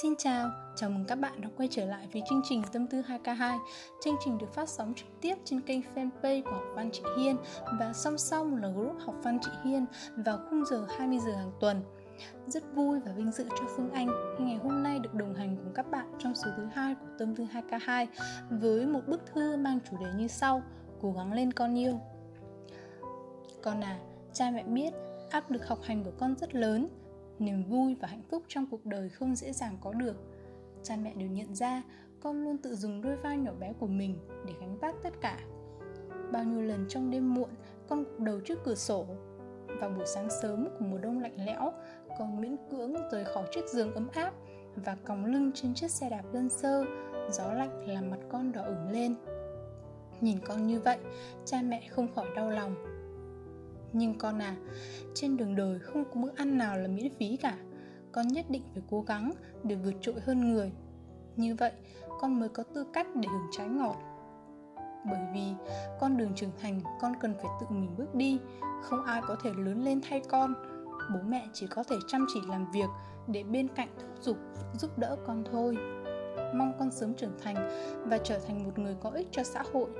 Xin chào, chào mừng các bạn đã quay trở lại với chương trình Tâm tư 2K2 Chương trình được phát sóng trực tiếp trên kênh fanpage của Học văn chị Hiên Và song song là group Học văn chị Hiên vào khung giờ 20 giờ hàng tuần. Rất vui và vinh dự cho Phương Anh khi ngày hôm nay được đồng hành cùng các bạn trong số thứ hai của Tâm tư 2K2 Với một bức thư mang chủ đề như sau Cố gắng lên con yêu. Con à, cha mẹ biết áp lực học hành của con rất lớn niềm vui và hạnh phúc trong cuộc đời không dễ dàng có được. Cha mẹ đều nhận ra, con luôn tự dùng đôi vai nhỏ bé của mình để gánh vác tất cả. Bao nhiêu lần trong đêm muộn, con gục đầu trước cửa sổ. Vào buổi sáng sớm của mùa đông lạnh lẽo, con miễn cưỡng rời khỏi chiếc giường ấm áp và còng lưng trên chiếc xe đạp đơn sơ. Gió lạnh làm mặt con đỏ ửng lên. Nhìn con như vậy, cha mẹ không khỏi đau lòng nhưng con à trên đường đời không có bữa ăn nào là miễn phí cả. Con nhất định phải cố gắng để vượt trội hơn người. Như vậy, con mới có tư cách để hưởng trái ngọt. Bởi vì con đường trưởng thành, con cần phải tự mình bước đi. Không ai có thể lớn lên thay con. Bố mẹ chỉ có thể chăm chỉ làm việc để bên cạnh thúc giục, giúp đỡ con thôi. Mong con sớm trưởng thành và trở thành một người có ích cho xã hội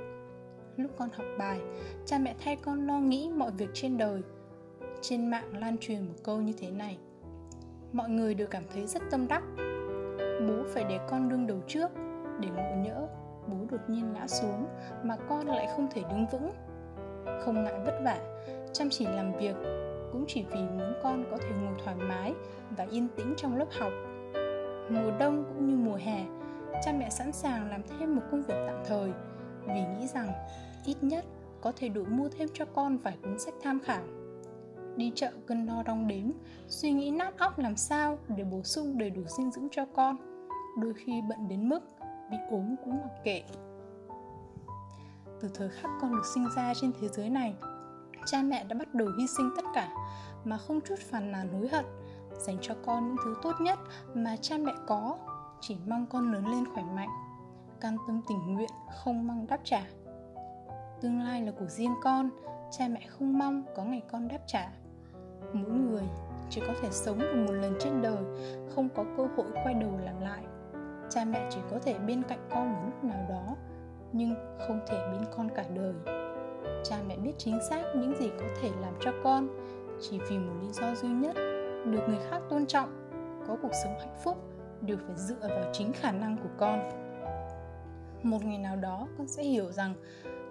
lúc con học bài. Cha mẹ thay con lo nghĩ mọi việc trên đời. Trên mạng lan truyền một câu như thế này. Mọi người đều cảm thấy rất tâm đắc. Bố phải để con đương đầu trước, để ngộ nhỡ. Bố đột nhiên ngã xuống, mà con lại không thể đứng vững. Không ngại vất vả, chăm chỉ làm việc, cũng chỉ vì muốn con có thể ngồi thoải mái và yên tĩnh trong lớp học. Mùa đông cũng như mùa hè, cha mẹ sẵn sàng làm thêm một công việc tạm thời vì nghĩ rằng ít nhất có thể đủ mua thêm cho con vài cuốn sách tham khảo. Đi chợ cân đo đong đếm, suy nghĩ nát óc làm sao để bổ sung đầy đủ dinh dưỡng cho con. Đôi khi bận đến mức bị ốm cũng mặc kệ. Từ thời khắc con được sinh ra trên thế giới này, cha mẹ đã bắt đầu hy sinh tất cả mà không chút phàn nàn hối hận, dành cho con những thứ tốt nhất mà cha mẹ có, chỉ mong con lớn lên khỏe mạnh cam tâm tình nguyện, không mong đáp trả. Tương lai là của riêng con, cha mẹ không mong có ngày con đáp trả. Mỗi người chỉ có thể sống được một lần trên đời, không có cơ hội quay đầu làm lại. Cha mẹ chỉ có thể bên cạnh con một lúc nào đó, nhưng không thể bên con cả đời. Cha mẹ biết chính xác những gì có thể làm cho con, chỉ vì một lý do duy nhất, được người khác tôn trọng, có cuộc sống hạnh phúc, đều phải dựa vào chính khả năng của con một ngày nào đó, con sẽ hiểu rằng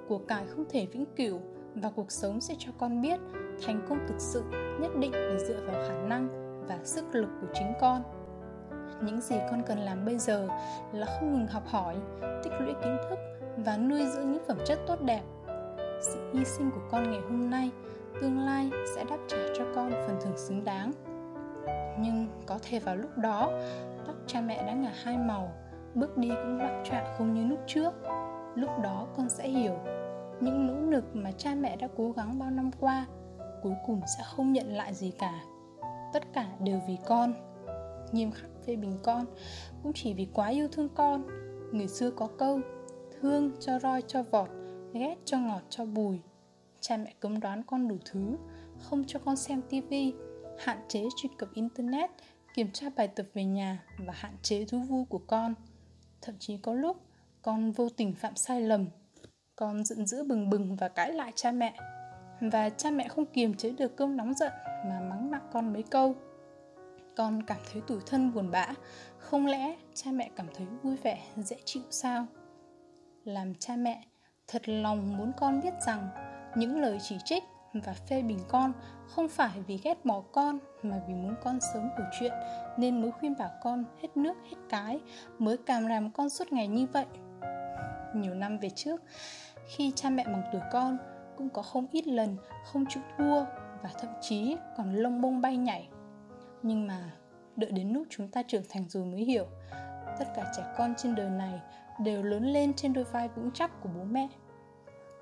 của cải không thể vĩnh cửu và cuộc sống sẽ cho con biết thành công thực sự nhất định phải dựa vào khả năng và sức lực của chính con. Những gì con cần làm bây giờ là không ngừng học hỏi, tích lũy kiến thức và nuôi dưỡng những phẩm chất tốt đẹp. Sự hy sinh của con ngày hôm nay tương lai sẽ đáp trả cho con phần thưởng xứng đáng. Nhưng có thể vào lúc đó, tóc cha mẹ đã ngả hai màu bước đi cũng loạn trọn không như lúc trước. Lúc đó con sẽ hiểu, những nỗ lực mà cha mẹ đã cố gắng bao năm qua, cuối cùng sẽ không nhận lại gì cả. Tất cả đều vì con. Nghiêm khắc phê bình con cũng chỉ vì quá yêu thương con. Người xưa có câu, thương cho roi cho vọt, ghét cho ngọt cho bùi. Cha mẹ cấm đoán con đủ thứ, không cho con xem tivi hạn chế truy cập internet, kiểm tra bài tập về nhà và hạn chế thú vui của con thậm chí có lúc con vô tình phạm sai lầm, con giận dữ bừng bừng và cãi lại cha mẹ. Và cha mẹ không kiềm chế được cơn nóng giận mà mắng nặng con mấy câu. Con cảm thấy tủi thân buồn bã, không lẽ cha mẹ cảm thấy vui vẻ, dễ chịu sao? Làm cha mẹ, thật lòng muốn con biết rằng những lời chỉ trích và phê bình con, không phải vì ghét bỏ con mà vì muốn con sớm hiểu chuyện, nên mới khuyên bảo con hết nước, hết cái, mới càm ràm con suốt ngày như vậy. Nhiều năm về trước, khi cha mẹ bằng tuổi con, cũng có không ít lần không chịu thua và thậm chí còn lông bông bay nhảy. Nhưng mà đợi đến lúc chúng ta trưởng thành rồi mới hiểu, tất cả trẻ con trên đời này đều lớn lên trên đôi vai vững chắc của bố mẹ.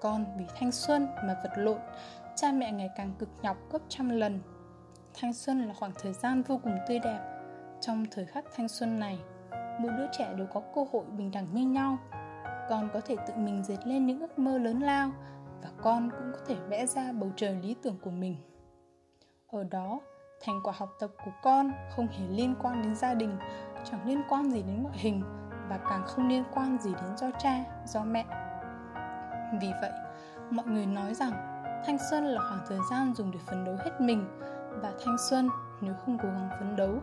Con vì thanh xuân mà vật lộn cha mẹ ngày càng cực nhọc gấp trăm lần. Thanh xuân là khoảng thời gian vô cùng tươi đẹp. Trong thời khắc thanh xuân này, mỗi đứa trẻ đều có cơ hội bình đẳng như nhau. Con có thể tự mình dệt lên những ước mơ lớn lao và con cũng có thể vẽ ra bầu trời lý tưởng của mình. Ở đó, thành quả học tập của con không hề liên quan đến gia đình, chẳng liên quan gì đến ngoại hình và càng không liên quan gì đến do cha, do mẹ. Vì vậy, mọi người nói rằng thanh xuân là khoảng thời gian dùng để phấn đấu hết mình. Và thanh xuân, nếu không cố gắng phấn đấu,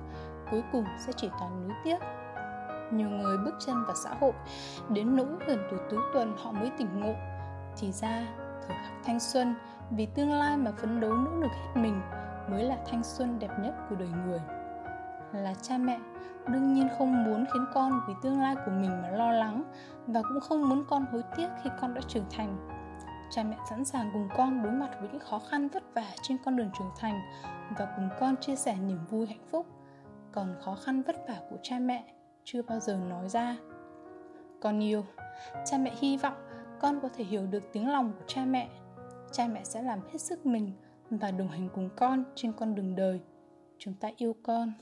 cuối cùng sẽ chỉ toàn nuối tiếc. Nhiều người bước chân vào xã hội, đến nỗi gần tuổi tứ tuần họ mới tỉnh ngộ. Thì ra, thời khắc thanh xuân, vì tương lai mà phấn đấu nỗ lực hết mình, mới là thanh xuân đẹp nhất của đời người. Là cha mẹ, đương nhiên không muốn khiến con vì tương lai của mình mà lo lắng, và cũng không muốn con hối tiếc khi con đã trưởng thành cha mẹ sẵn sàng cùng con đối mặt với những khó khăn vất vả trên con đường trưởng thành và cùng con chia sẻ niềm vui hạnh phúc. Còn khó khăn vất vả của cha mẹ chưa bao giờ nói ra. Con yêu, cha mẹ hy vọng con có thể hiểu được tiếng lòng của cha mẹ. Cha mẹ sẽ làm hết sức mình và đồng hành cùng con trên con đường đời. Chúng ta yêu con.